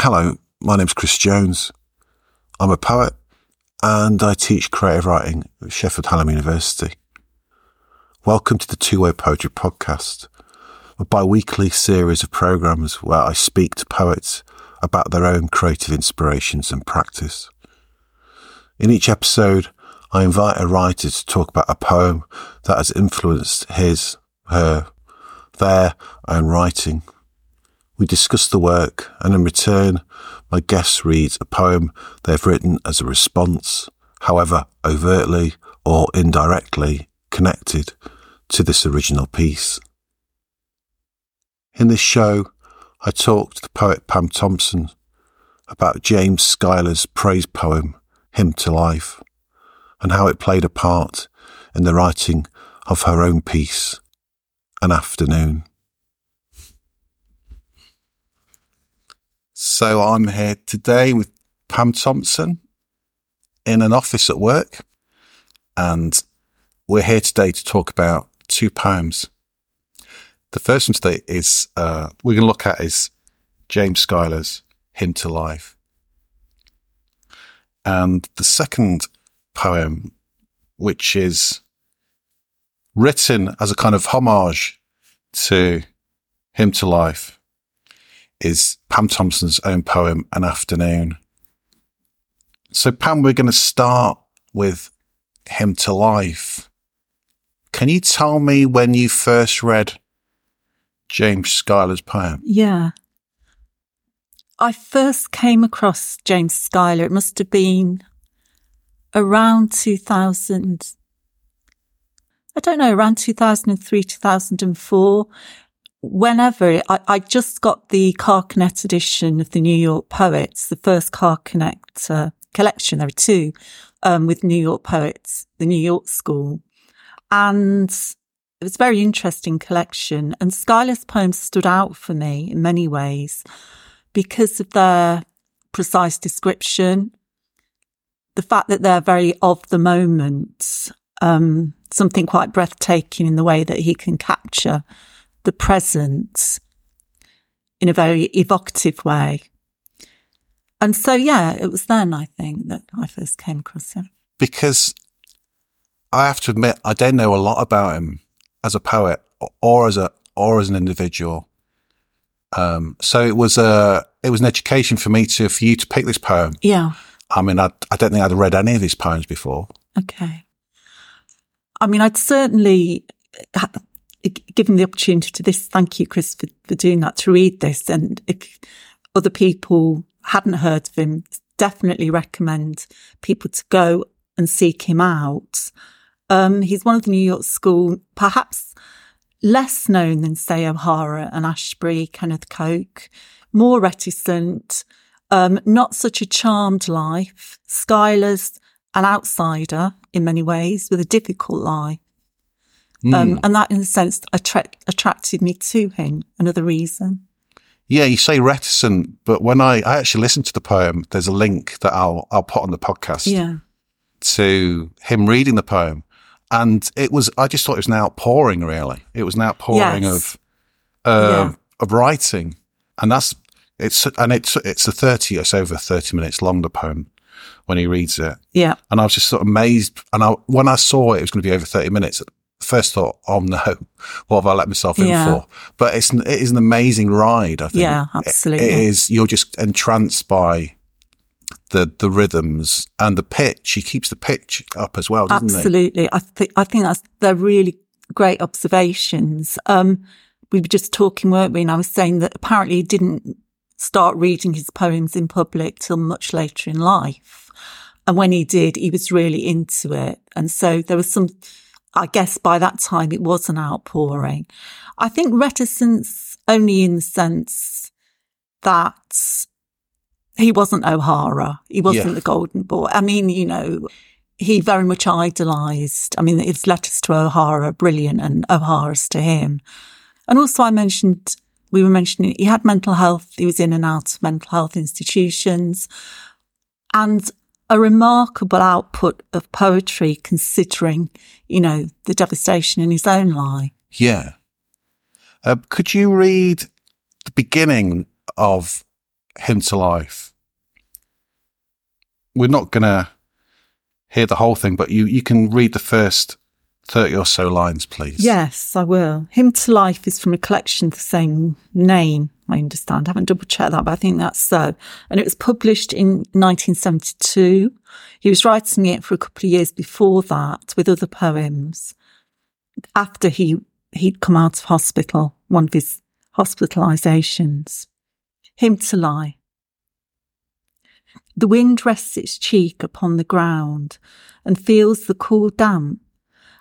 Hello, my name's Chris Jones. I'm a poet and I teach creative writing at Sheffield Hallam University. Welcome to the Two Way Poetry Podcast, a bi weekly series of programmes where I speak to poets about their own creative inspirations and practice. In each episode, I invite a writer to talk about a poem that has influenced his, her, their own writing we discuss the work, and in return, my guest reads a poem they've written as a response, however overtly or indirectly connected to this original piece. In this show, I talked to the poet Pam Thompson about James Schuyler's praise poem, Hymn to Life, and how it played a part in the writing of her own piece, An Afternoon. So I'm here today with Pam Thompson in an office at work. And we're here today to talk about two poems. The first one today is, uh, we're going to look at is James Schuyler's Hymn to Life. And the second poem, which is written as a kind of homage to Hymn to Life, is Pam Thompson's own poem, An Afternoon. So, Pam, we're going to start with Hymn to Life. Can you tell me when you first read James Schuyler's poem? Yeah. I first came across James Schuyler, it must have been around 2000. I don't know, around 2003, 2004 whenever I, I, just got the Carcanet edition of the New York Poets, the first Carcanet uh, collection. There are two um, with New York poets, the New York School, and it was a very interesting collection. And Schuyler's poems stood out for me in many ways because of their precise description, the fact that they're very of the moment, um, something quite breathtaking in the way that he can capture the present in a very evocative way. And so, yeah, it was then I think that I first came across him. Because I have to admit, I don't know a lot about him as a poet or as a or as an individual. Um, so it was a it was an education for me to for you to pick this poem. Yeah. I mean, I I don't think I'd read any of his poems before. Okay. I mean, I'd certainly given the opportunity to this, thank you, Chris, for, for doing that, to read this. And if other people hadn't heard of him, definitely recommend people to go and seek him out. Um, he's one of the New York School, perhaps less known than, say, O'Hara and Ashbery, Kenneth Koch, more reticent, um, not such a charmed life. Schuyler's an outsider in many ways with a difficult life. Mm. Um, and that, in a sense, attra- attracted me to him. Another reason. Yeah, you say reticent, but when I, I actually listened to the poem, there's a link that I'll I'll put on the podcast. Yeah. To him reading the poem, and it was I just thought it was an outpouring. Really, it was an outpouring yes. of uh, yeah. of writing, and that's it's and it's it's a thirty. It's over thirty minutes long. The poem when he reads it. Yeah. And I was just sort of amazed. And I, when I saw it, it was going to be over 30 minutes first thought, oh no, what have I let myself in for? But it's it is an amazing ride. I think. Yeah, absolutely. it, it is. You're just entranced by the the rhythms and the pitch. He keeps the pitch up as well, doesn't absolutely. he? I think I think that's they're really great observations. Um, we were just talking, weren't we? And I was saying that apparently he didn't start reading his poems in public till much later in life. And when he did, he was really into it. And so there was some I guess by that time it was an outpouring. I think reticence only in the sense that he wasn't O'Hara. He wasn't yeah. the golden boy. I mean, you know, he very much idolized. I mean, his letters to O'Hara are brilliant and O'Hara's to him. And also I mentioned, we were mentioning he had mental health. He was in and out of mental health institutions. And a remarkable output of poetry considering, you know, the devastation in his own life. Yeah. Uh, could you read the beginning of Hymn to Life. We're not going to hear the whole thing, but you, you can read the first 30 or so lines, please. Yes, I will. Hymn to Life is from a collection of the same name, I understand. I haven't double checked that, but I think that's so. And it was published in 1972. He was writing it for a couple of years before that with other poems after he, he'd come out of hospital, one of his hospitalizations. Hymn to Lie. The wind rests its cheek upon the ground and feels the cool damp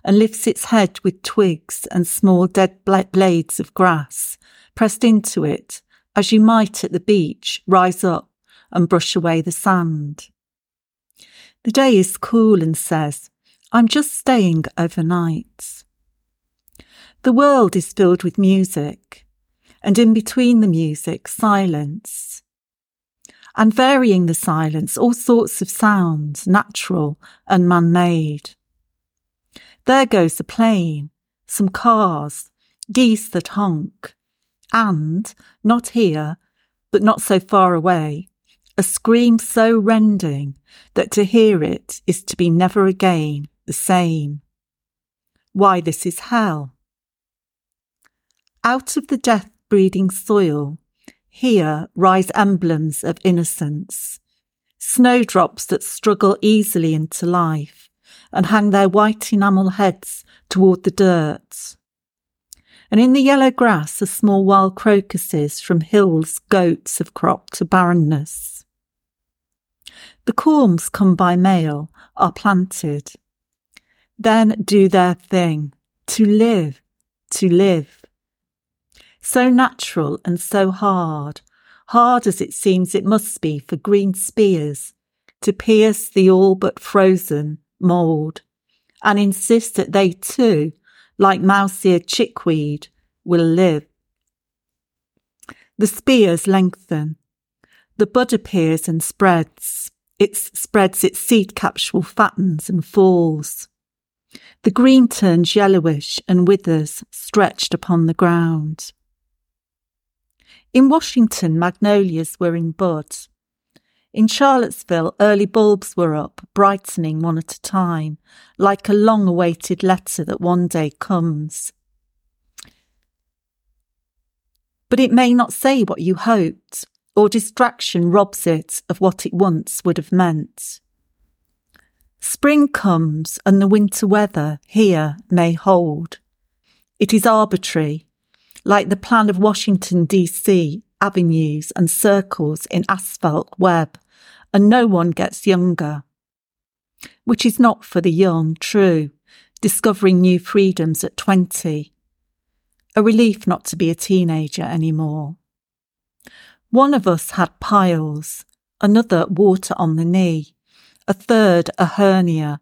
and lifts its head with twigs and small dead blades of grass pressed into it as you might at the beach rise up and brush away the sand. The day is cool and says, I'm just staying overnight. The world is filled with music, and in between the music, silence. And varying the silence, all sorts of sounds, natural and man made. There goes the plane, some cars, geese that honk, and, not here, but not so far away, a scream so rending that to hear it is to be never again the same. Why, this is hell. Out of the death breeding soil, here rise emblems of innocence, snowdrops that struggle easily into life and hang their white enamel heads toward the dirt. And in the yellow grass are small wild crocuses from hills goats have cropped to barrenness. The corms come by mail, are planted, then do their thing, to live, to live so natural and so hard, hard as it seems it must be for green spears to pierce the all but frozen mould and insist that they too, like mouse-eared chickweed, will live. The spears lengthen. The bud appears and spreads. It spreads its seed capsule fattens and falls. The green turns yellowish and withers stretched upon the ground. In Washington, magnolias were in bud. In Charlottesville, early bulbs were up, brightening one at a time, like a long awaited letter that one day comes. But it may not say what you hoped, or distraction robs it of what it once would have meant. Spring comes and the winter weather here may hold. It is arbitrary, like the plan of Washington, D.C., avenues and circles in asphalt web, and no one gets younger. Which is not for the young, true, discovering new freedoms at 20. A relief not to be a teenager anymore. One of us had piles, another water on the knee, a third a hernia.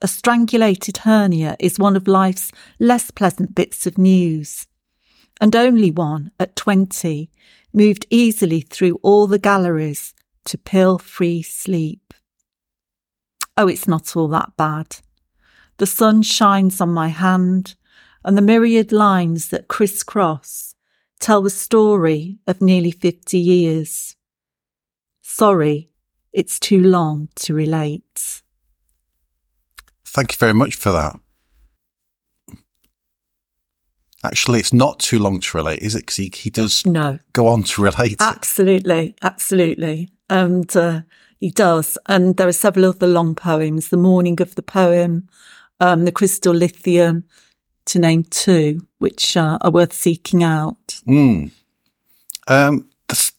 A strangulated hernia is one of life's less pleasant bits of news and only one at 20 moved easily through all the galleries to pill free sleep. Oh, it's not all that bad. The sun shines on my hand, and the myriad lines that crisscross tell the story of nearly 50 years. Sorry, it's too long to relate. Thank you very much for that. Actually, it's not too long to relate, is it? Because he, he does no. go on to relate. Absolutely, absolutely. And uh, he does. And there are several other long poems The Morning of the Poem, um, The Crystal Lithium, to name two, which uh, are worth seeking out. Mm. Um, the,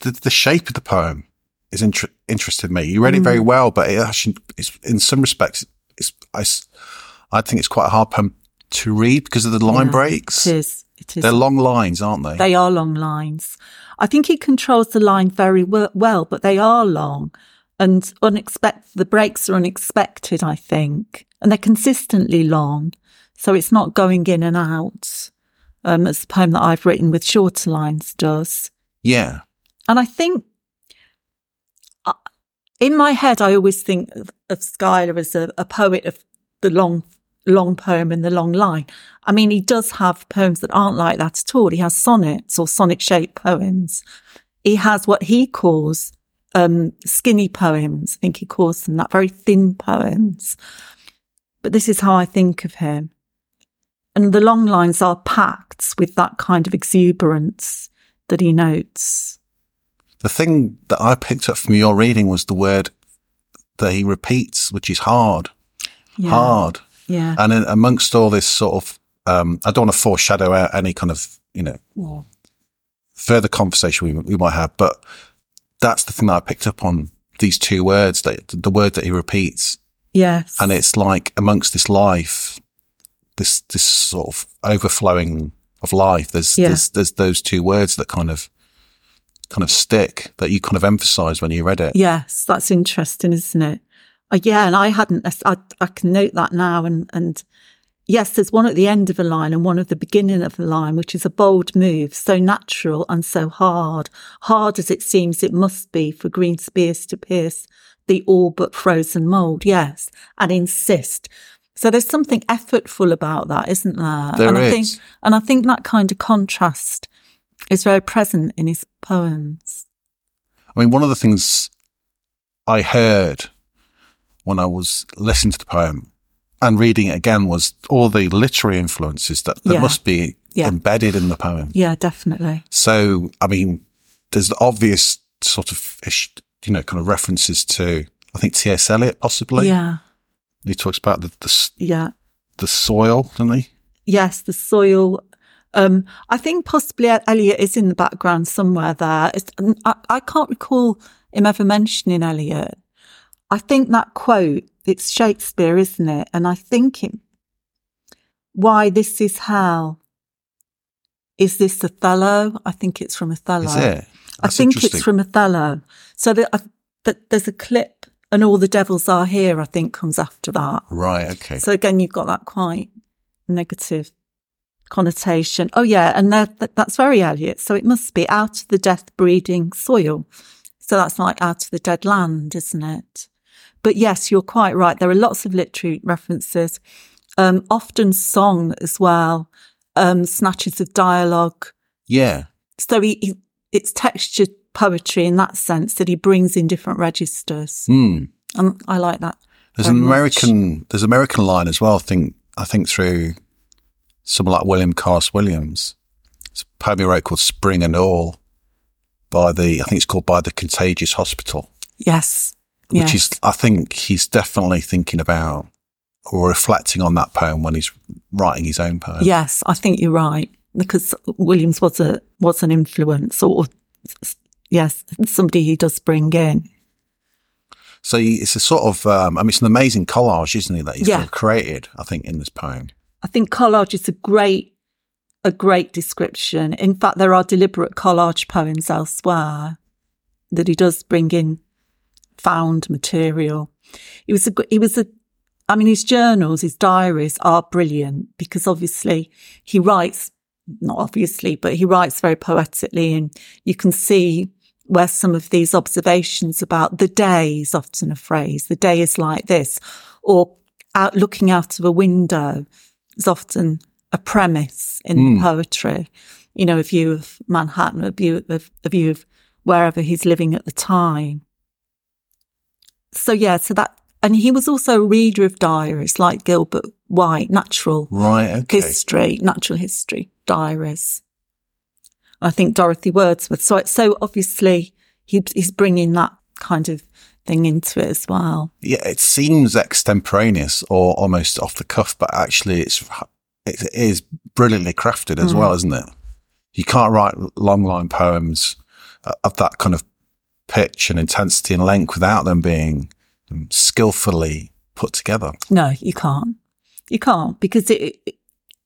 the, the, shape of the poem is inter- interested me. You read mm. it very mm. well, but it actually, it's, in some respects, it's, I, I think it's quite a hard poem to read because of the line yeah, breaks. It is. It is. They're long lines, aren't they? They are long lines. I think he controls the line very well, but they are long and unexpected. The breaks are unexpected, I think, and they're consistently long. So it's not going in and out, um, as the poem that I've written with shorter lines does. Yeah. And I think uh, in my head, I always think of, of Schuyler as a, a poet of the long long poem and the long line. I mean, he does have poems that aren't like that at all. He has sonnets or sonnet shaped poems he has what he calls um, skinny poems. I think he calls them that, very thin poems. But this is how I think of him. And the long lines are packed with that kind of exuberance that he notes. The thing that I picked up from your reading was the word that he repeats, which is hard. Yeah. Hard. Yeah. And in, amongst all this sort of, um, I don't want to foreshadow out any kind of, you know, further conversation we, we might have, but that's the thing that I picked up on these two words that the word that he repeats. Yes. And it's like amongst this life, this, this sort of overflowing of life. There's, Yeah. there's, there's those two words that kind of, kind of stick that you kind of emphasize when you read it. Yes, that's interesting, isn't it? Uh, yeah, and I hadn't. I, I can note that now, and and yes, there's one at the end of a line and one at the beginning of a line, which is a bold move, so natural and so hard, hard as it seems it must be for green spears to pierce the all but frozen mould. Yes, and insist. So there's something effortful about that, isn't there? There and I is. think, and I think that kind of contrast is very present in his poems. I mean, one of the things I heard when I was listening to the poem and reading it again was all the literary influences that, that Yeah. must be Yeah. embedded in the poem. Yeah, definitely. So, I mean, there's the obvious sort of, you know, kind of references to, I think T.S. Eliot possibly. Yeah, He talks about the, the, yeah. the soil, doesn't he? Yes, the soil. Um, I think possibly Eliot is in the background somewhere there. It's, I, I can't recall him ever mentioning Eliot. I think that quote, it's Shakespeare, isn't it? And I think it, why this is hell. Is this Othello? I think it's from Othello. Is it? I think it's from Othello. So that, I, that there's a clip and all the devils are here, I think comes after that. Right. Okay. So again, you've got that quite negative connotation. Oh yeah, and that, that- that's very Eliot. So it must be out of the death breeding soil. So that's like out of the dead land, isn't it? But yes, you're quite right. There are lots of literary references, um, often song as well, um, snatches of dialogue. yeah. So he, he, it's textured poetry in that sense that he brings in different registers. Hmm. And I like that. There's an much. American, there's American line as well. I think, I think through someone like William Carlos Williams. It's a poem he wrote called Spring and All by the, I think it's called by the Contagious Hospital, Yes. Which is, I think he's definitely thinking about or reflecting on that poem when he's writing his own poem. Yes, I think you're right because Williams was a was an influence, or yes, somebody he does bring in. So it's a sort of, um, I mean, it's an amazing collage, isn't it, that he's Yeah. created, I think, in this poem. I think collage is a great a great description. In fact, there are deliberate collage poems elsewhere that he does bring in found material. He was a he was a I mean, his journals, his diaries are brilliant because obviously he writes, not obviously, but he writes very poetically and you can see where some of these observations about the day is often a phrase. The day is like this or out looking out of a window is often a premise in the hmm. poetry. You know, a view of Manhattan, a view of, a view of wherever he's living at the time. So yeah, so that, and he was also a reader of diaries like Gilbert White, natural Right. Okay. history, natural history diaries. I think Dorothy Wordsworth. So, so obviously he, he's bringing that kind of thing into it as well. yeah, it seems extemporaneous or almost off the cuff, but actually it's it is brilliantly crafted as well, isn't it? You can't write long line poems uh, of that kind of pitch and intensity and length without them being skillfully put together. No, you can't. You can't because it,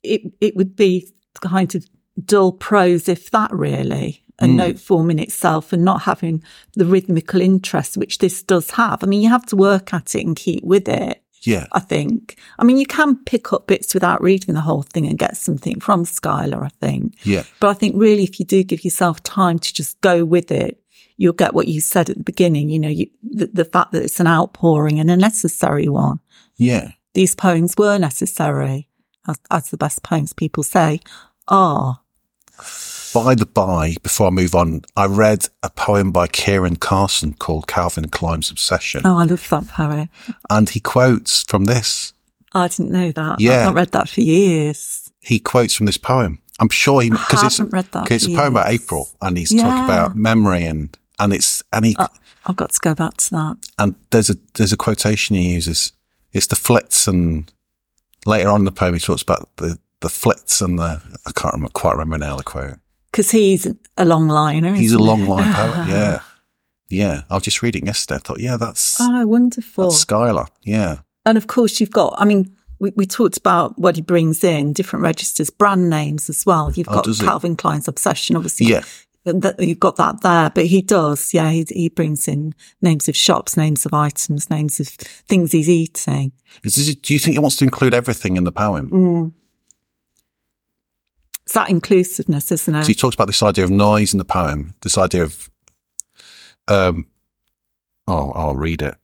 it, it, would be kind of dull prose, if that really, a hmm. note form in itself and not having the rhythmical interest, which this does have. I mean, you have to work at it and keep with it. Yeah, I think. I mean, you can pick up bits without reading the whole thing and get something from Schuyler, I think. yeah, But I think really, if you do give yourself time to just go with it, you'll get what you said at the beginning. You know, you, the, the fact that it's an outpouring and a necessary one. yeah. These poems were necessary, as, as the best poems people say are. By the by, before I move on, I read a poem by Ciaran Carson called Calvin Klein's Obsession. Oh, I love that poem. And he quotes from this. I didn't know that. Yeah. I've not read that for years. He quotes from this poem. I'm sure he, because it's, read that it's a poem about. April and he's talking Yeah. about memory and, and it's, and he, Uh, I've got to go back to that. and there's a, there's a quotation he uses. It's the flits and later on in the poem he talks about the, the flits and the, I can't remember, quite remember now the quote. Because he's a long liner. He's a long line poet. Yeah. Yeah. I was just reading yesterday. I thought, yeah, that's, Oh, wonderful. that's Schuyler. Yeah. And of course, you've got, I mean, we, we talked about what he brings in, different registers, brand names as well. You've Oh, got he? Calvin Klein's Obsession, obviously. Yeah. That, you've got that there, but he does, yeah, he, he brings in names of shops, names of items, names of things he's eating. Is do you think he wants to include everything in the poem? Mm. It's that inclusiveness, isn't it? So he talks about this idea of noise in the poem, this idea of, um, oh, I'll read it.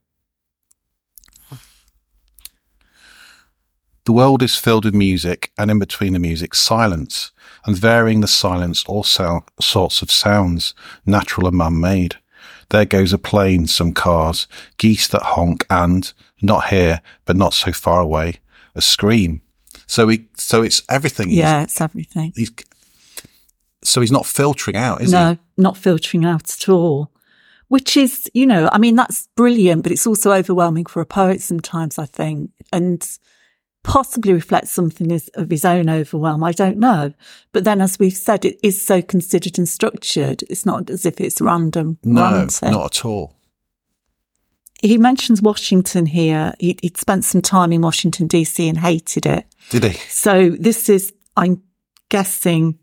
The world is filled with music, and in between the music, silence, and varying the silence, all sorts of sounds, natural and man-made. There goes a plane, some cars, geese that honk, and not here, but not so far away, a scream. So he, so it's everything. He's- yeah, it's everything. he's so he's not filtering out, is he? no, not filtering out at all. Which is, you know, I mean, that's brilliant, but it's also overwhelming for a poet sometimes, I think, and possibly reflects something as- of his own overwhelm. I don't know. But then, as we've said, it is so considered and structured. It's not as if it's random. No, ranting. not at all. He mentions Washington here. He, he'd spent some time in Washington, DC and hated it. Did he? So this is, I'm guessing,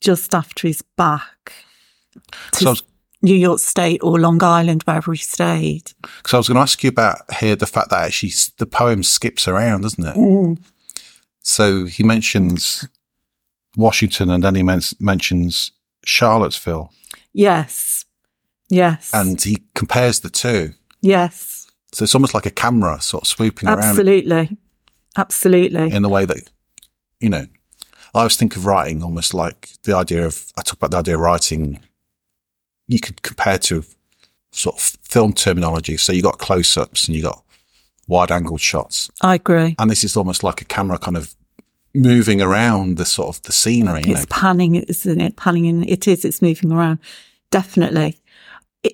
just after he's back to So I was, New York State or Long Island, wherever he stayed. cause I was going to ask you about here the fact that actually the poem skips around, doesn't it? Mm. So he mentions Washington and then he men- mentions Charlottesville Yes. Yes. and he compares the two. yes. So it's almost like a camera sort of swooping around Absolutely. Absolutely. in the way that, you know, I always think of writing almost like the idea of, I talk about the idea of writing, you could compare to sort of film terminology. So you got close ups and you got wide angled shots. I agree. And this is almost like a camera kind of moving around the sort of the scenery, you know. It's panning, isn't it? Panning in, it is, it's moving around. Definitely.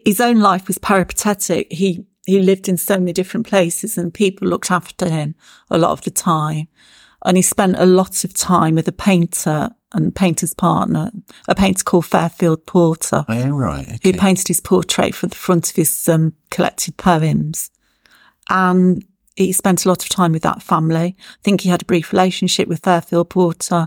His own life was peripatetic. He, he lived in so many different places and people looked after him a lot of the time. And he spent a lot of time with a painter and painter's partner, a painter called Fairfield Porter, Oh, right. who painted his portrait for the front of his um, collected poems. And he spent a lot of time with that family. I think he had a brief relationship with Fairfield Porter.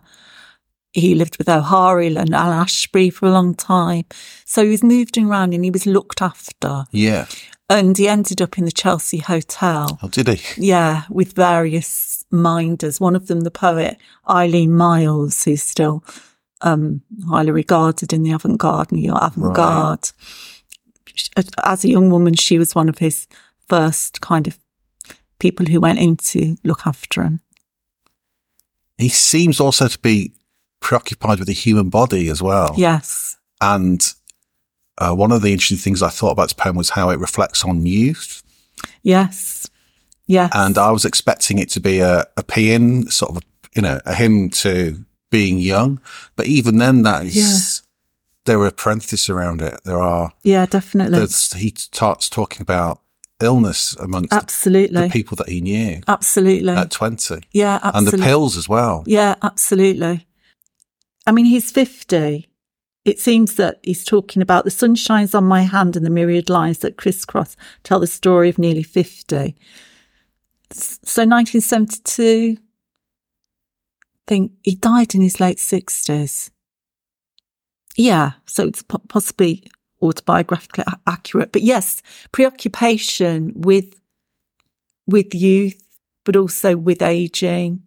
He lived with O'Hara and Al Ashbery for a long time. So he was moved around and he was looked after. Yeah. And he ended up in the Chelsea Hotel. Oh, did he? Yeah, with various minders. One of them, the poet Eileen Myles, who's still um, highly regarded in the avant-garde, New York avant-garde. As a young woman, she was one of his first kind of people who went in to look after him. He seems also to be preoccupied with the human body as well. Yes. And uh, one of the interesting things I thought about this poem was how it reflects on youth. Yes. Yes. And I was expecting it to be a, a paean, sort of, you know, a hymn to being young. But even then, that is, there are parentheses around it. There are, yeah, definitely. he starts talking about illness amongst Absolutely. the people that he knew Absolutely. at 20 yeah, absolutely. and the pills as well. Yeah, absolutely. I mean, he's 50. It seems that he's talking about the sun shines on my hand and the myriad lines that crisscross tell the story of nearly 50. So 1972, I think he died in his late 60s. Yeah, so it's possibly autobiographically accurate. But yes, preoccupation with, with youth, but also with aging.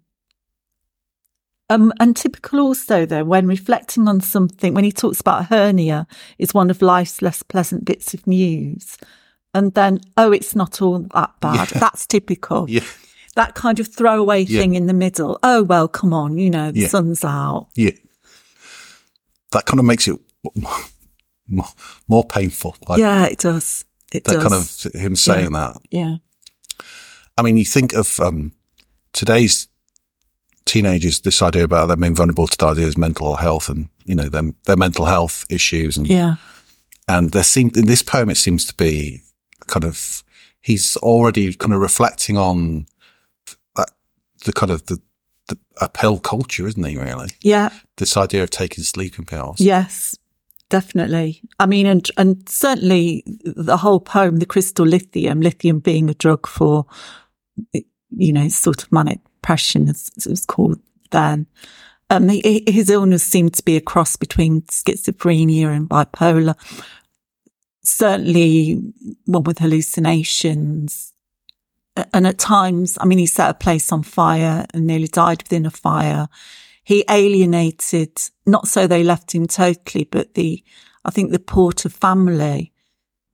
Um, and typical also though, when reflecting on something, when he talks about hernia is one of life's less pleasant bits of news. And then, oh, it's not all that bad. Yeah. That's typical. Yeah. That kind of throwaway Yeah. thing in the middle. Oh, well, come on, you know, the sun's out. Yeah. that kind of makes it more, more painful. Like, yeah, it does. It that does. kind of him saying that. yeah. I mean, you think of um, today's teenagers, this idea about them being vulnerable to the idea of mental health and, you know, them, their mental health issues. And, Yeah. and there seemed, in this poem, it seems to be kind of, he's already kind of reflecting on that, the kind of the, the a pill culture, isn't he, really? Yeah. This idea of taking sleeping pills. Yes, definitely. I mean, and and certainly the whole poem, the crystal lithium, lithium being a drug for, you know, sort of manic depression, as it was called then. Um, his illness seemed to be a cross between schizophrenia and bipolar. Certainly, one with hallucinations. And at times, I mean, he set a place on fire and nearly died within a fire he alienated, not so they left him totally, but the, I think the Porter family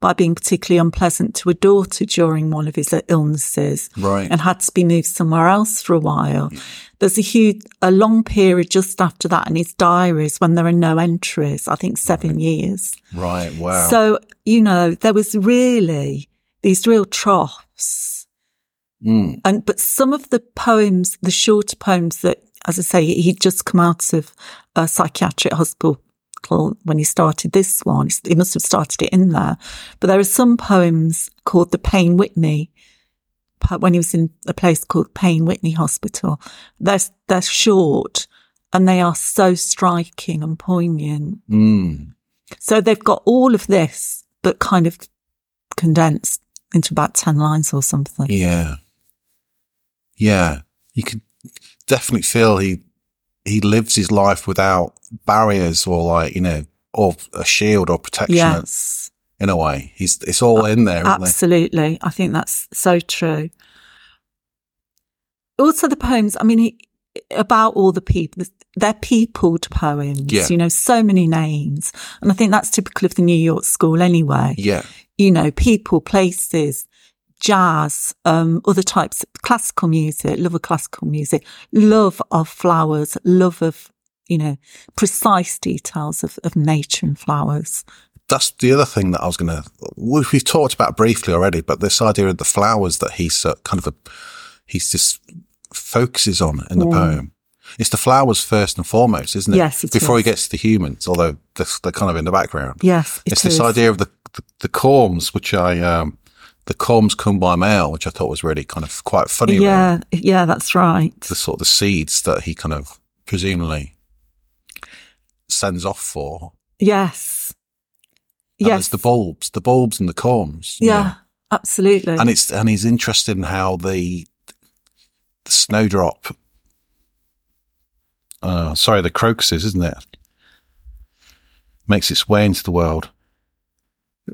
by being particularly unpleasant to a daughter during one of his illnesses Right. and had to be moved somewhere else for a while. There's a huge, a long period just after that in his diaries when there are no entries, I think seven years. Right. Wow. So, you know, there was really these real troughs Mm. and but some of the poems, the shorter poems that, as I say, he'd just come out of a psychiatric hospital when he started this one. He must have started it in there. But there are some poems called the Payne Whitney when he was in a place called Payne Whitney Hospital. They're they're short and they are so striking and poignant. Mm. So they've got all of this, but kind of condensed into about ten lines or something. Yeah. Yeah. You can definitely feel he, he lives his life without barriers or like, you know, or a shield or protection Yes. in a way. He's, it's all in there, isn't it? Absolutely. I think that's so true. Also, the poems, I mean, he, about all the people, they're peopled poems, Yeah. you know, so many names. And I think that's typical of the New York school anyway. Yeah. You know, people, places, jazz, um, other types classical music, love of classical music, love of flowers, love of, you know, precise details of, of nature and flowers. That's the other thing that I was going to, we've, talked about briefly already, but this idea of the flowers that he's uh, kind of a, he's just focuses on in the poem. It's the flowers first and foremost, isn't it? Yes, it Before he gets to the humans, although they're, they're kind of in the background. Yes, it it's this idea of the, the, the corms, which I, um, the corms come by mail, which I thought was really kind of quite funny. Yeah, yeah, that's right. The sort of the seeds that he kind of presumably sends off for. Yes. And yes. the bulbs, the bulbs and the corms. you yeah, know. absolutely. And it's, and he's interested in how the, the snowdrop, uh, sorry, the crocuses, isn't it? Makes its way into the world.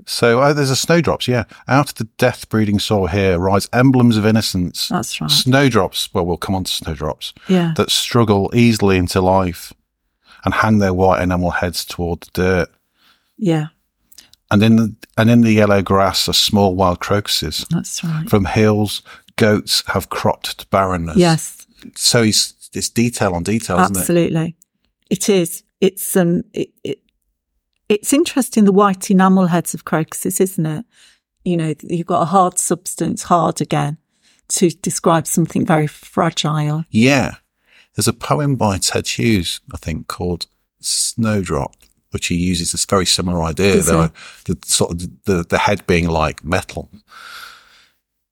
So oh, there's a snowdrops, yeah. Out of the death breeding soil here rise emblems of innocence. that's right. Snowdrops, well, we'll come on to snowdrops, Yeah. that struggle easily into life and hang their white enamel heads toward the dirt. Yeah, And in the, and in the yellow grass are small wild crocuses. that's right. From hills, goats have cropped to barrenness. Yes, So he's, it's detail on detail, isn't it? absolutely. It is. It's um it, it it's interesting the white enamel heads of crocuses, isn't it? You know, you've got a hard substance, hard again, to describe something very fragile. Yeah. There's a poem by Ted Hughes, I think, called Snowdrop, which he uses this very similar idea, though, he? the sort of the, the head being like metal.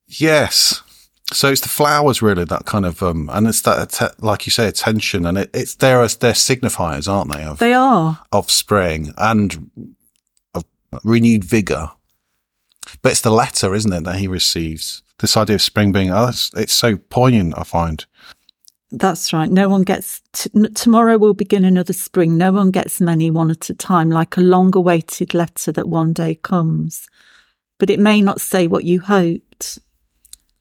Yes. So it's the flowers really that kind of, um, and it's that, like you say, attention and it, it's there as they're signifiers, aren't they, of, They are. of spring and of renewed vigor. But it's the letter, isn't it, that he receives? This idea of spring being, oh, it's, it's so poignant, I find. That's right. No one gets, t- tomorrow will begin another spring. No one gets many one at a time, like a long awaited letter that one day comes. But it may not say what you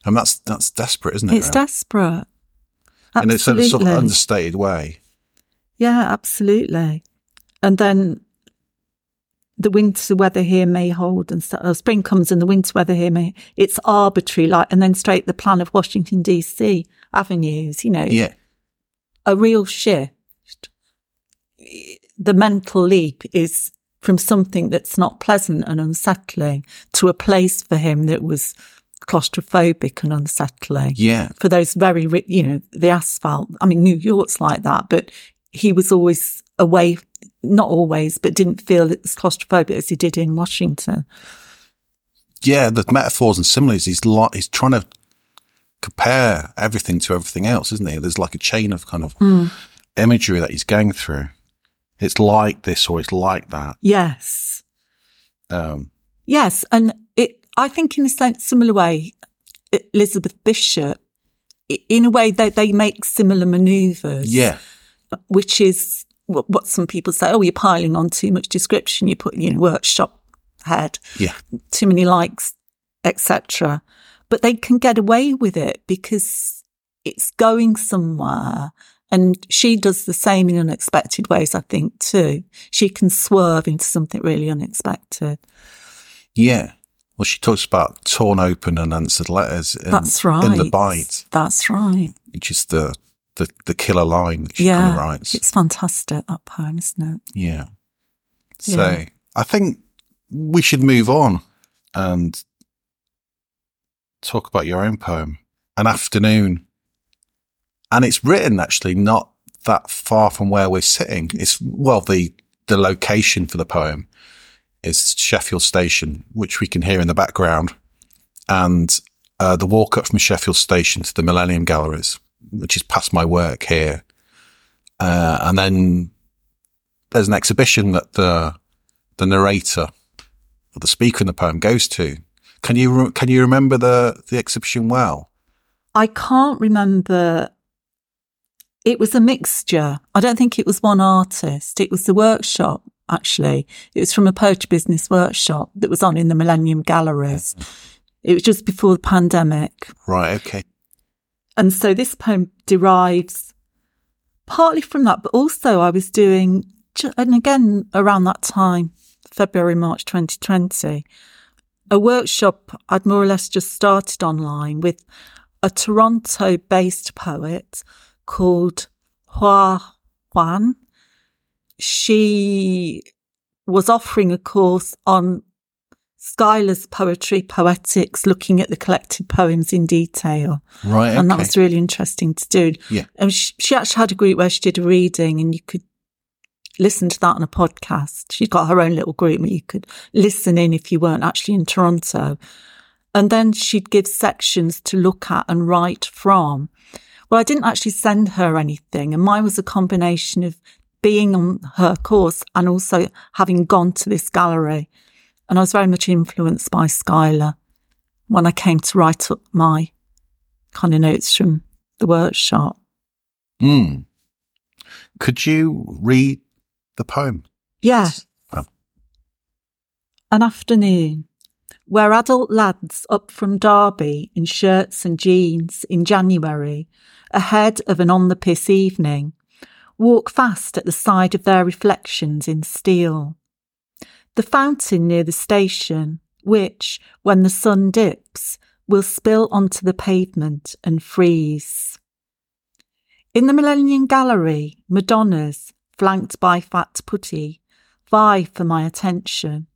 And that's that's desperate, isn't it? It's desperate. and it's in a Absolutely. sort of understated way. Yeah, absolutely. And then the winter weather here may hold and so, uh, spring comes and the winter weather here may, it's arbitrary, like, and then straight the plan of Washington DC avenues, you know, Yeah, a real shift. the mental leap is from something that's not pleasant and unsettling to a place for him that was claustrophobic and unsettling. Yeah. For those very, you know, the asphalt. I mean, New York's like that, but he was always away, not always, but didn't feel as claustrophobic as he did in Washington. Yeah, the metaphors and similes, he's like, he's trying to compare everything to everything else, isn't he? There's like a chain of kind of imagery that he's going through. It's like this or it's like that. Yes. Um, Yes, and. I think in a sen- similar way, Elizabeth Bishop, in a way, they they make similar manoeuvres. yeah. which is what, what some people say. Oh, you're piling on too much description. You put, you know, workshop head, Yeah. too many likes, etc. But they can get away with it because it's going somewhere. And she does the same in unexpected ways, I think, too. She can swerve into something really unexpected. Yeah. Well, she talks about torn open and answered letters in, That's right. in the Bight, That's right. which is the, the, the killer line that she kind of writes. It's fantastic, that poem, isn't it? Yeah. So Yeah. I think we should move on and talk about your own poem, An Afternoon. And it's written actually not that far from where we're sitting. It's, well, the, the location for the poem is Sheffield Station, which we can hear in the background. And uh, the walk up from Sheffield Station to the Millennium Galleries, which is past my work here. Uh, and then there's an exhibition that the the narrator or the speaker in the poem goes to. Can you re- can you remember the the exhibition well? I can't remember. It was a mixture. I don't think it was one artist. It was the workshop, actually. It was from a poetry business workshop that was on in the Millennium Galleries. Mm-hmm. It was just before the pandemic. Right. Okay. And so this poem derives partly from that, but also I was doing, and again around that time, February, March 2020, a workshop I'd more or less just started online with a Toronto based poet called Hoa Nguyen. She was offering a course on Schuyler's poetry, poetics, looking at the collected poems in detail. Right. Okay. And that was really interesting to do. Yeah. And she, she actually had a group where she did a reading and you could listen to that on a podcast. She's got her own little group where you could listen in if you weren't actually in Toronto. And then she'd give sections to look at and write from. Well, I didn't actually send her anything. And mine was a combination of being on her course and also having gone to this gallery. And I was very much influenced by Schuyler when I came to write up my kind of notes from the workshop. Hmm. Could you read the poem? Yeah. Oh. An afternoon where adult lads up from Derby in shirts and jeans in January, ahead of an on the piss evening, walk fast at the side of their reflections in steel. The fountain near the station, which, when the sun dips, will spill onto the pavement and freeze. In the Millennium Gallery, Madonnas, flanked by fat putti, vie for my attention.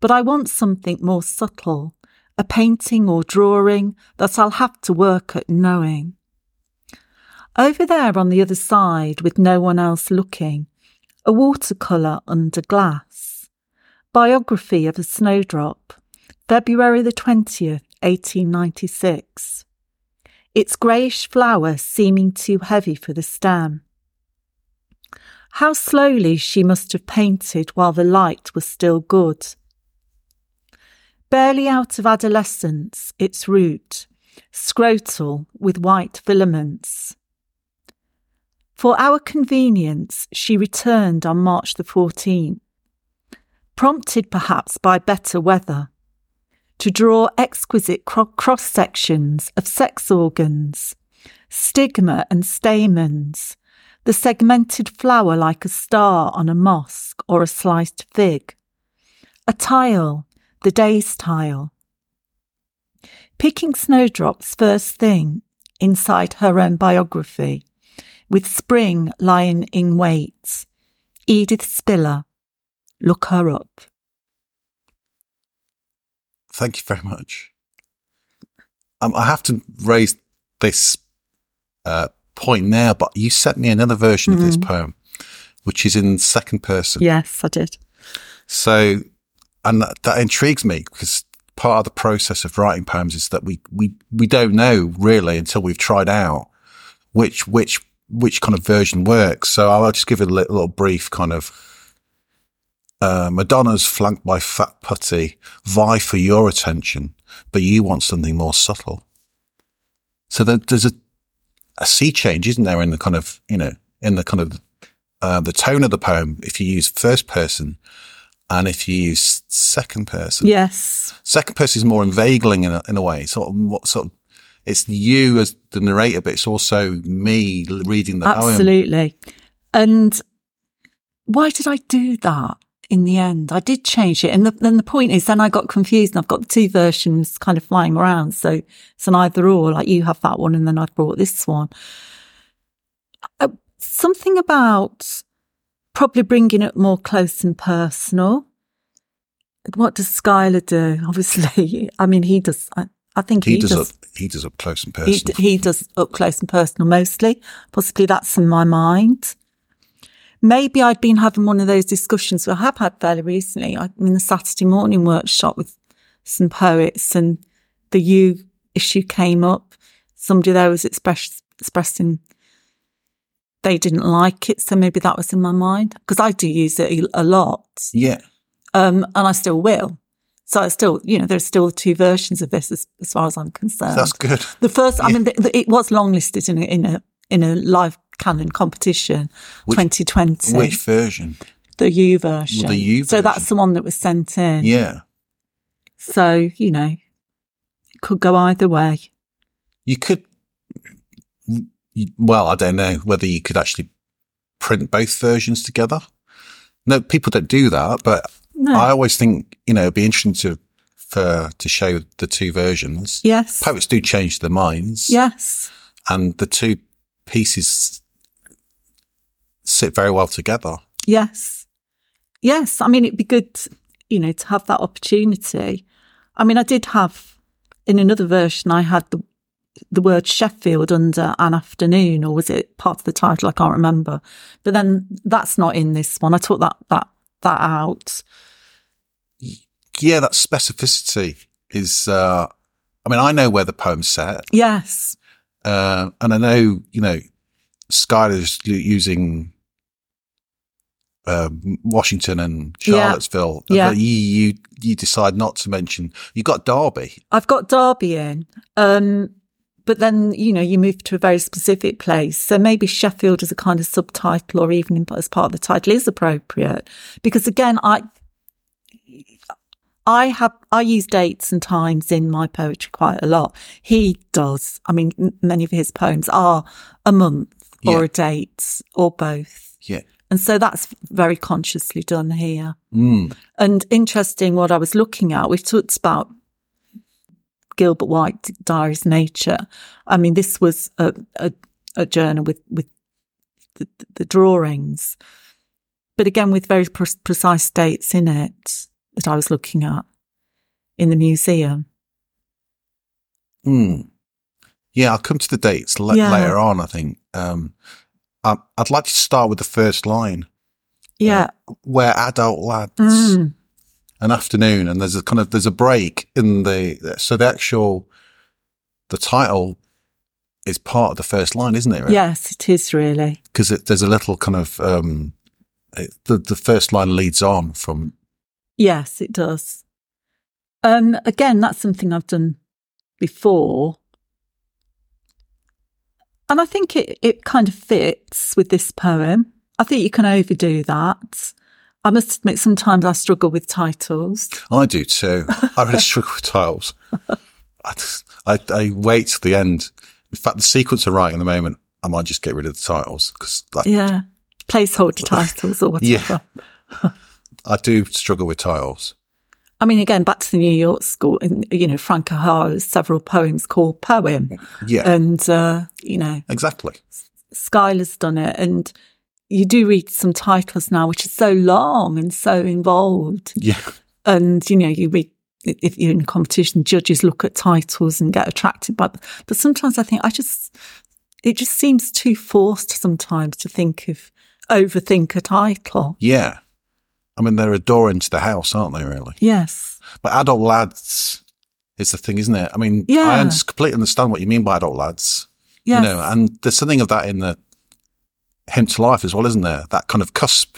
But I want something more subtle, a painting or drawing that I'll have to work at knowing. Over there on the other side, with no one else looking, a watercolour under glass. Biography of a Snowdrop, February the 20th, 1896. Its greyish flower seeming too heavy for the stem. How slowly she must have painted while the light was still good. Barely out of adolescence, its root, scrotal with white filaments. For our convenience, she returned on March the 14th, prompted perhaps by better weather, to draw exquisite cro- cross sections of sex organs, stigma and stamens, the segmented flower like a star on a mosque or a sliced fig, a tile, the day's tile. Picking snowdrops first thing inside her own biography, with spring lying in wait, Edith Spiller. Look her up. Thank you very much. Um, I have to raise this uh, point now, but you sent me another version of this poem, which is in second person. Yes, I did. So, and that, that intrigues me because part of the process of writing poems is that we, we, we don't know really until we've tried out which, which, which kind of version works. So I'll just give it a little, little brief kind of, uh, Madonna's flanked by fat putti vie for your attention, but you want something more subtle. So there, there's a, a sea change, isn't there, in the kind of, you know, in the kind of, uh, the tone of the poem if you use first person and if you use second person. Yes. Second person is more inveigling in a, in a way, sort of, what sort of, it's you as the narrator, but it's also me reading the poem. Absolutely. And why did I do that in the end? I did change it. And the, then the point is, then I got confused and I've got the two versions kind of flying around. So it's an either or, like you have that one and then I've brought this one. Uh, something about probably bringing it more close and personal. What does Schuyler do? Obviously, I mean, he does. I, I think He, he, does, does. up, he does up close and personal. d- he does up close and personal mostly. Possibly that's in my mind. Maybe I'd been having one of those discussions I have had fairly recently. I'm in the Saturday morning workshop with some poets and the you issue came up. Somebody there was express, expressing they didn't like it. So maybe that was in my mind because I do use it a lot. yeah. Um, and I still will. So I still, you know, there's still two versions of this as, as far as I'm concerned. That's good. The first, I mean, the, the, it was longlisted in a, in a in a live canon competition, Which- 2020, Which version? the U version. The U version. So that's the one that was sent in. Yeah. So you know, it could go either way. You could, well, I don't know whether you could actually print both versions together. No, people don't do that, but No. I always think, you know, it'd be interesting to, for, to show the two versions. yes. Poets do change their minds. Yes. And the two pieces sit very well together. Yes. Yes. I mean, it'd be good, you know, to have that opportunity. I mean, I did have in another version, I had the the word Sheffield under an afternoon, or was it part of the title? I can't remember. But then that's not in this one. I took that that that out. Yeah, that specificity is, uh, I mean, I know where the poem's set. Yes. Uh, and I know, you know, Schuyler's u- using um, Washington and Yeah. Charlottesville. Yeah. But you, you, you decide not to mention, you got Derby. I've got Derby in. Um, but then, you know, you move to a very specific place. So maybe Sheffield as a kind of subtitle or even as part of the title is appropriate. Because again, I, I have, I use dates and times in my poetry quite a lot. He does. I mean, many of his poems are a month or Yeah. a date or both. Yeah. And so that's very consciously done here. Mm. And interesting what I was looking at, we've talked about Gilbert White Diaries Nature. I mean, this was a, a, a journal with, with the, the drawings, but again, with very pre- precise dates in it that I was looking at in the museum. Mm. Yeah, I'll come to the dates la- Yeah. later on, I think. Um, I, I'd like to start with the first line Yeah. where adult lads Mm. an afternoon and there's a kind of there's a break in the so the actual the title is part of the first line isn't it Yes, it is really. because there's a little kind of um it, the the first line leads on from Yes, it does. Um, again, that's something I've done before. And I think it, it kind of fits with this poem. I think you can overdo that. I must admit, sometimes I struggle with titles. I do too I really struggle with titles I, I I wait till the end in fact the sequence are right in the moment I might just get rid of the titles because like, Yeah. Placeholder titles or whatever. I do struggle with titles I mean, again, back to the New York school, and, you know, Frank O'Hara has several poems called Poem. yeah And, uh, you know, exactly Schuyler's done it. And you do read some titles now, which are so long and so involved. Yeah. And, you know, you read, if you're in a competition, judges look at titles and get attracted by them. But sometimes I think I just, it just seems too forced sometimes to think of, overthink a title. Yeah. I mean, they're a door into the house, aren't they, really? Yes. But adult lads is the thing, isn't it? I mean, Yeah. I completely understand what you mean by adult lads. Yes. You know, and there's something of that in the Hymn to Life as well, isn't there? That kind of cusp,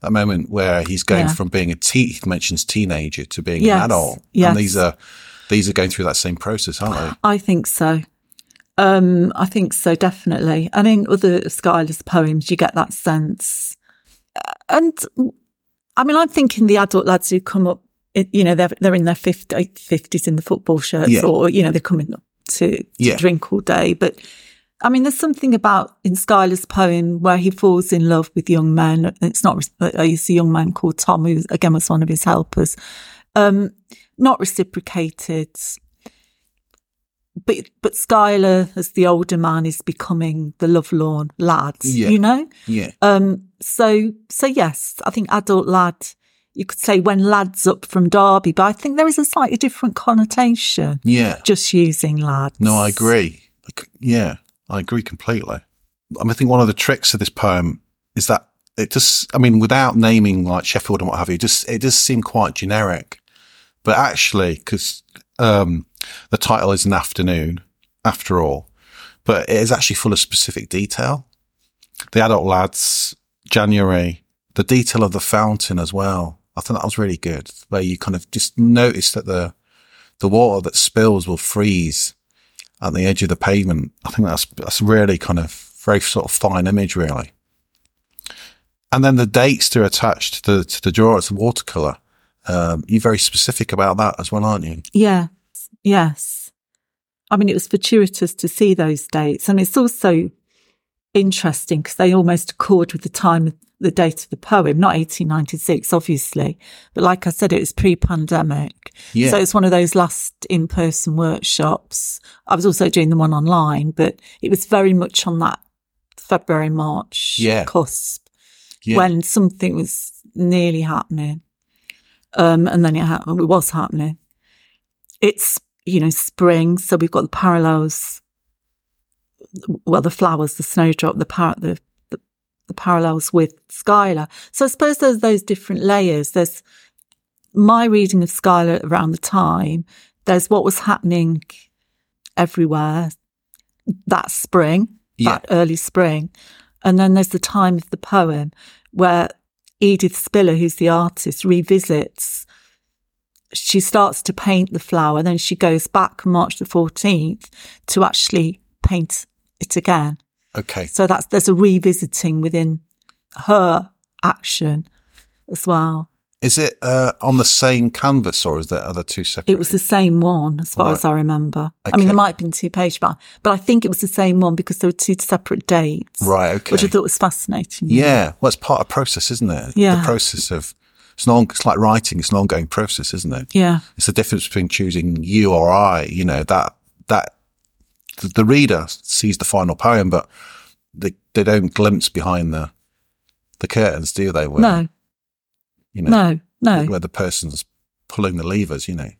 that moment where he's going Yeah. from being a teen, he mentions teenager to being Yes. an adult. Yes. And these are, these are going through that same process, aren't they? I think so. Um, I think so, definitely. And in other Schuyler's poems, you get that sense. Uh, And I mean, I'm thinking the adult lads who come up, you know, they're, they're in their 50, 50s in the football shirts Yeah. or, you know, they're coming up to, to Yeah. drink all day. But I mean, there's something about in Schuyler's poem where he falls in love with young men. It's not, uh, it's a young man called Tom, who again was one of his helpers. Um, not reciprocated but but Schuyler, as the older man, is becoming the lovelorn lad. Yeah. You know. Yeah. Um. So so yes, I think adult lad. You could say when lads up from Derby, but I think there is a slightly different connotation. Yeah. Just using lads. No, I agree. Yeah, I agree completely. I, mean, I think one of the tricks of this poem is that it just, I mean, without naming like Sheffield and what have you, just, it does seem quite generic. But actually, because um, the title is An Afternoon, after all, but it is actually full of specific detail. The adult lads, January, the detail of the fountain as well. I think that was really good, where you kind of just notice that the, the water that spills will freeze at the edge of the pavement. I think that's that's really kind of very sort of fine image, really. And then the dates that are attached to to the draw, it's watercolor. Um, you're very specific about that as well, aren't you? Yes. Yes. I mean, it was fortuitous to see those dates, and it's also interesting because they almost accord with the time, the date of the poem, not 1896, obviously, but like I said, it was pre-pandemic. Yeah. So it's one of those last in-person workshops. I was also doing the one online, but it was very much on that February, March Yeah. cusp Yeah. when something was nearly happening. Um, and then it happened, it was happening. It's, you know, spring. So we've got the parallels. Well, the flowers, the snowdrop, the par, the, the, the parallels with Schuyler. So I suppose there's those different layers. There's my reading of Schuyler around the time. There's what was happening everywhere that spring, Yeah. that early spring. And then there's the time of the poem where Edith Spiller, who's the artist, revisits. She starts to paint the flower, then she goes back March the 14th to actually paint it again. Okay. So that's, there's a revisiting within her action as well. Is it uh, on the same canvas or is there other two separate? It was the same one, as far Right. as I remember. I mean, there might have been two pages, but, but I think it was the same one because there were two separate dates. Right, okay. Which I thought was fascinating. Yeah. Well, it's part of process, isn't it? Yeah. The process of, it's, an on, it's like writing, it's an ongoing process, isn't it? Yeah. It's the difference between choosing you or I, you know, that, that the, the reader sees the final poem, but they, they don't glimpse behind the, the curtains, do they? Where, No, you know, no, no, where the person's pulling the levers, you know.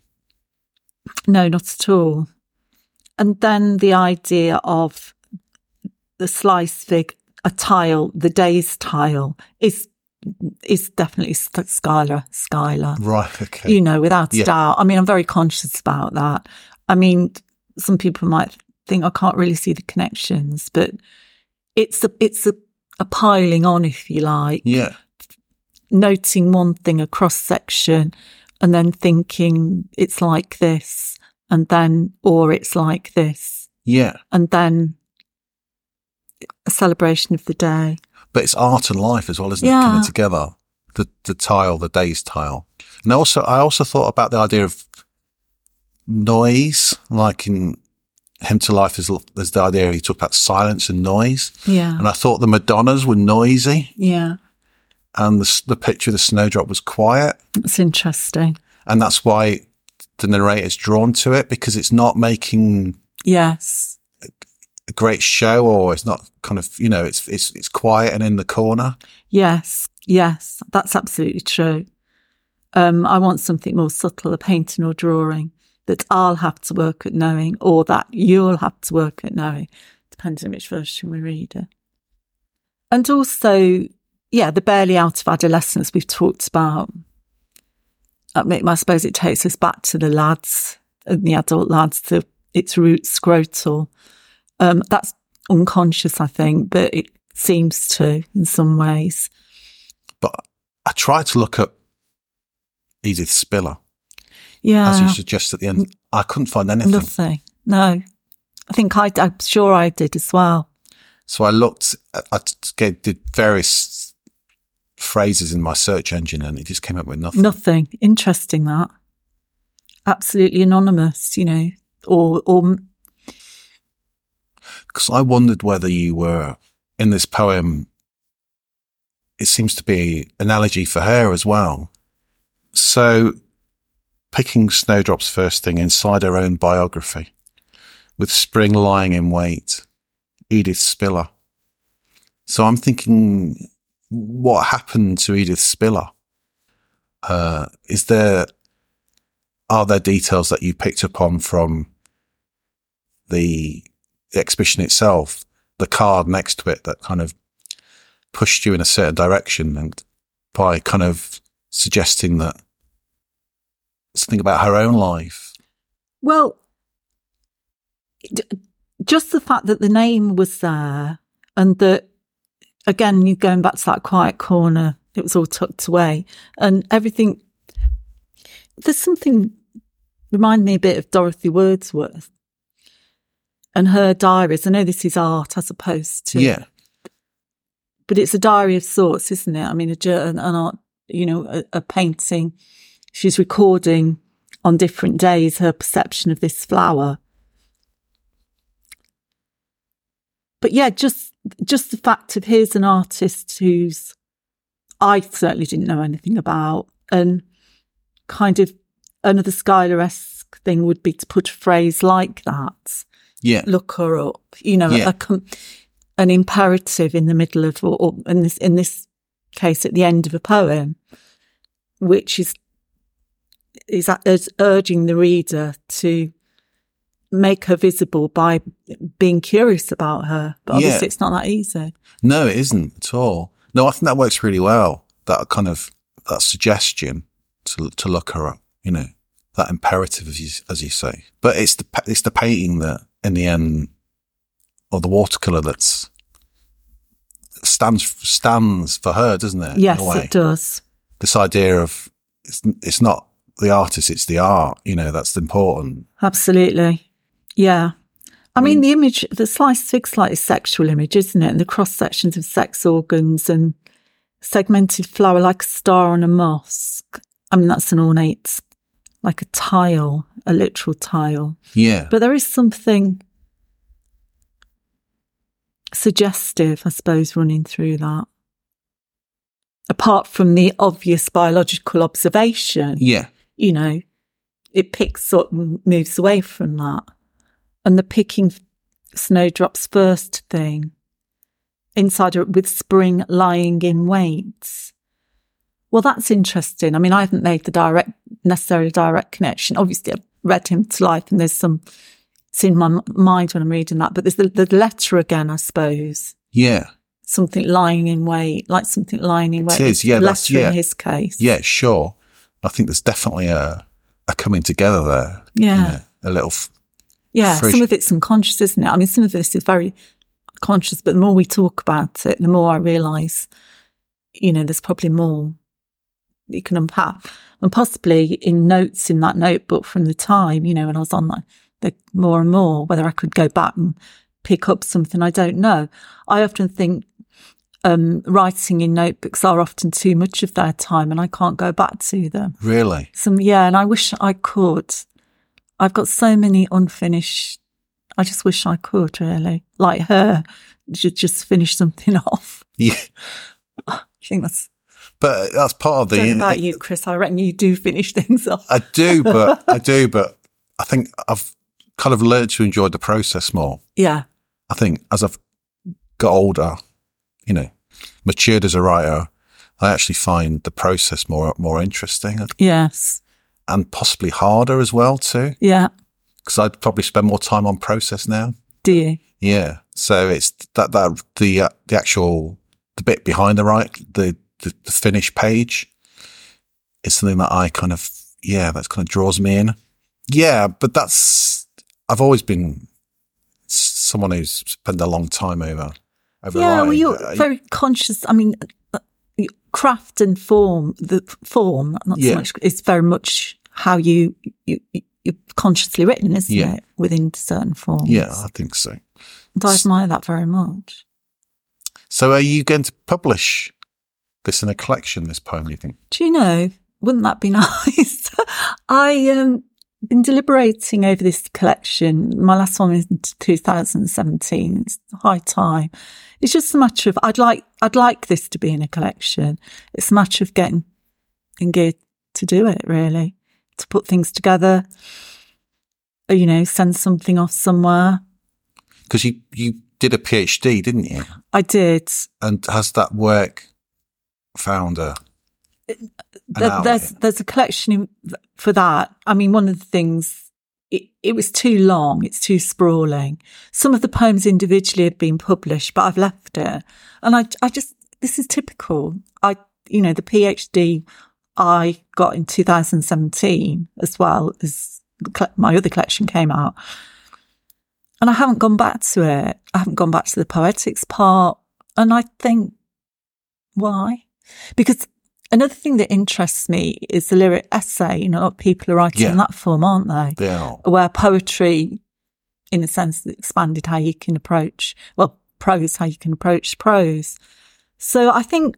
no, not at all. And then the idea of the slice fig, a tile, the day's tile is, is definitely Sk- Schuyler, Schuyler. Right. Okay. you know, without a Yeah. doubt. I mean, I'm very conscious about that. I mean, some people might think I can't really see the connections, but it's a, it's a, a piling on, if you like, yeah. noting one thing, a cross section, and then thinking it's like this, and then, or it's like this, Yeah. and then a celebration of the day. But it's art and life as well, isn't it? Coming together. The, the tile, the day's tile. And also, I also thought about the idea of noise, like in Hymn to Life is, there's the idea he talked about silence and noise. Yeah. And I thought the Madonnas were noisy Yeah. and the, the picture of the snowdrop was quiet. It's interesting. And that's why the narrator's drawn to it because it's not making, Yes. A great show or it's not kind of, you know, it's, it's, it's quiet and in the corner. Yes, yes, that's absolutely true. Um, I want something more subtle, a painting or drawing that I'll have to work at knowing or that you'll have to work at knowing, depending on which version we read it. And also, yeah, the barely out of adolescence we've talked about. I, suppose it takes us back to the lads and the adult lads, to its root scrotal. Um, that's unconscious, I think, but it seems to in some ways. But I tried to look at Edith Spiller. Yeah. As you suggest at the end, I couldn't find anything. Nothing. No. I think I, I'm sure I did as well. So I looked, I did various phrases in my search engine and it just came up with nothing. Nothing. Interesting that. Absolutely anonymous, you know, or, or. Because I wondered whether you were in this poem, it seems to be analogy for her as well. So picking Snowdrop's first thing inside her own biography, with spring lying in wait, Edith Spiller. So I'm thinking, what happened to Edith Spiller? Uh, is there, are there details that you picked up on from the exhibition itself, the card next to it that kind of pushed you in a certain direction and by kind of suggesting that something about her own life? Well, just the fact that the name was there and that, again, you're going back to that quiet corner, it was all tucked away and everything. There's something remind me a bit of Dorothy Wordsworth and her diaries. I know this is art as opposed to yeah, but it's a diary of sorts, isn't it? I mean, a an art, you know, a, a painting she's recording on different days her perception of this flower. But yeah, just just the fact of here's an artist who's I certainly didn't know anything about, and kind of another Schuyler esque thing would be to put a phrase like that. Yeah, look her up. You know, yeah. a, um, an imperative in the middle of, or, or in this in this case, at the end of a poem, which is is, is urging the reader to make her visible by being curious about her. But obviously, Yeah. it's not that easy. no, it isn't at all. No, I think that works really well. That kind of that suggestion to to look her up. You know, that imperative, as you as you say. But it's the it's the painting that, in the end, or the watercolor that's stands stands for her, doesn't it? Yes, it does. This idea of it's it's not the artist, it's the art. You know, that's important. Absolutely. Yeah. I mean, the image, the sliced fig light is sexual image, isn't it? And the cross sections of sex organs and segmented flower like a star on a mosque. I mean, that's an ornate, like a tile, a literal tile. Yeah, But there is something suggestive, I suppose, running through that. Apart from the obvious biological observation, yeah, you know, it picks up and moves away from that. And the picking snowdrops first thing inside with spring lying in wait. Well, that's interesting. I mean, I haven't made the direct, necessarily a direct connection. Obviously, I've read Hymn to Life and there's some, it's in my mind when I'm reading that, but there's the, the letter again, I suppose. yeah, Something lying in wait, like something lying in wait. is, yeah, Letter yeah. in his case. yeah. Sure. I think there's definitely a a coming together there. Yeah. a little. F- Yeah, some of it's unconscious, isn't it? I mean, some of this is very conscious, but the more we talk about it, the more I realise, you know, there's probably more you can unpack. And possibly in notes in that notebook from the time, you know, when I was on that, the more and more, whether I could go back and pick up something, I don't know. I often think um, writing in notebooks are often too much of their time and I can't go back to them. Really. some yeah and i wish i could. I've got so many unfinished i just wish i could really. Like her should just finish something off. Yeah, i think that's but that's part of the. don't about you chris i reckon you do finish things off I do, but I do, but I think I've kind of learned to enjoy the process more. yeah I think as I've got older, you know, matured as a writer, I actually find the process more more interesting Yes. and possibly harder as well too, Yeah. because I'd probably spend more time on process now. Do you? Yeah, so it's that that the uh, the actual the bit behind the right the the, the finished page is something that I kind of yeah that kind of draws me in. Yeah, but that's I've always been someone who's spent a long time over over Yeah. Well, you're Uh, very conscious. I mean, uh, craft and form, the form, not Yeah. so much, it's very much how you, you, you're consciously written, isn't Yeah. it? Within certain forms. yeah, I think so. And I admire that very much. So, are you going to publish this in a collection? This poem, do you think? Do you know? Wouldn't that be nice? I um been deliberating over this collection. My last one was in 2017. It's high time. It's just a matter of I'd like I'd like this to be in a collection. It's a matter of getting in gear to do it. Really, to put things together. You know, send something off somewhere. Because you you did a PhD, didn't you? I did. And has that work found uh, a There- there's there's a collection in, for that. I mean, one of the things it, it was too long. It's too sprawling. Some of the poems individually had been published, but I've left it, and I I just this is typical. I you know the PhD I got in 2017 as well as my other collection came out, and I haven't gone back to it. I haven't gone back to the poetics part, and I think why? Because another thing that interests me is the lyric essay. You know, a lot of people are writing Yeah. in that form, aren't they? They are. Where poetry, in a sense, expanded how you can approach, well, prose, how you can approach prose. So I think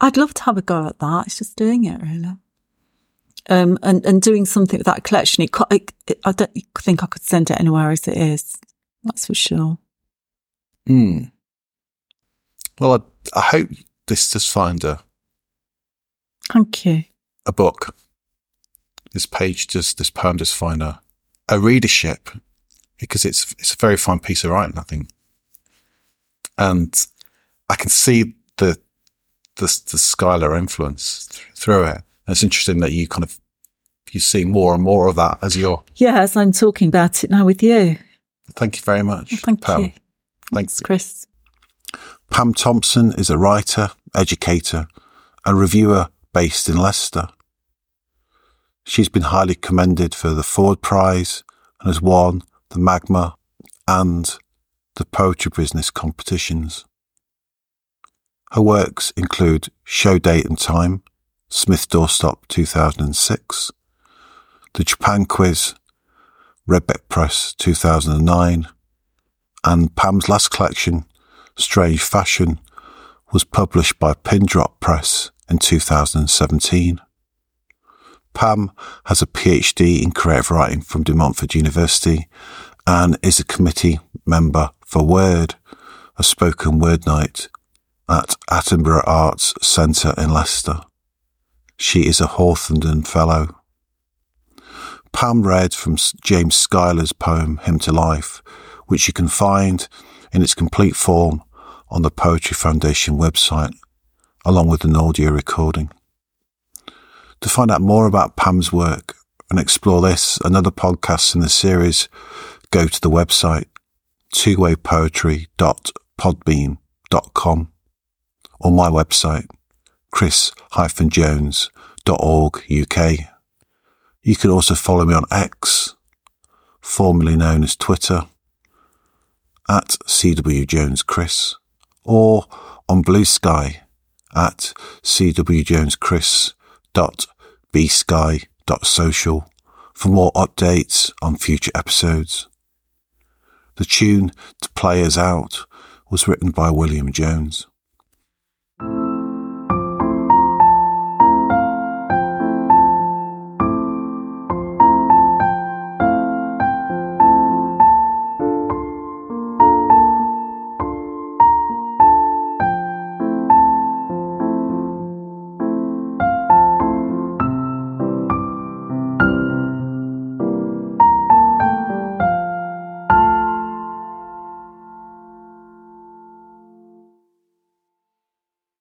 I'd love to have a go at that. It's just doing it really. Um, and, and doing something with that collection. It, it, it, I don't think I could send it anywhere as it is. That's for sure. Hmm. Well, I, I hope this does find a, Thank you. a book. This page does, this poem does find a, a readership because it's, it's a very fine piece of writing, I think. And I can see the, the, the Schuyler influence th- through it. And it's interesting that you kind of, you see more and more of that as you're, Yeah, as I'm talking about it now with you. thank you very much. Thank Pam. you. Thanks, Chris. Pam Thompson is a writer, educator, and reviewer based in Leicester. She's been highly commended for the Forward Prize and has won the Magma and the Poetry Business competitions. Her works include Show Date and Time, Smith Doorstop 2006, The Japan Quiz, Redbeck Press 2009, and Pam's last collection, Strange Fashion, was published by Pindrop Press in 2017. Pam has a PhD in creative writing from De Montfort University and is a committee member for Word, a spoken word night at Attenborough Arts Centre in Leicester. She is a Hawthornden Fellow. Pam read from James Schuyler's poem Hymn to Life, which you can find in its complete form on the Poetry Foundation website, along with an audio recording. To find out more about Pam's work and explore this and other podcasts in the series, go to the website twowaypoetry.podbean.com or my website chris-jones.org.uk. You can also follow me on X, formerly known as Twitter, at CW Jones Chris, or on Blue Sky at cwjoneskris.bsky.social for more updates on future episodes. The tune to play us out was written by William Jones.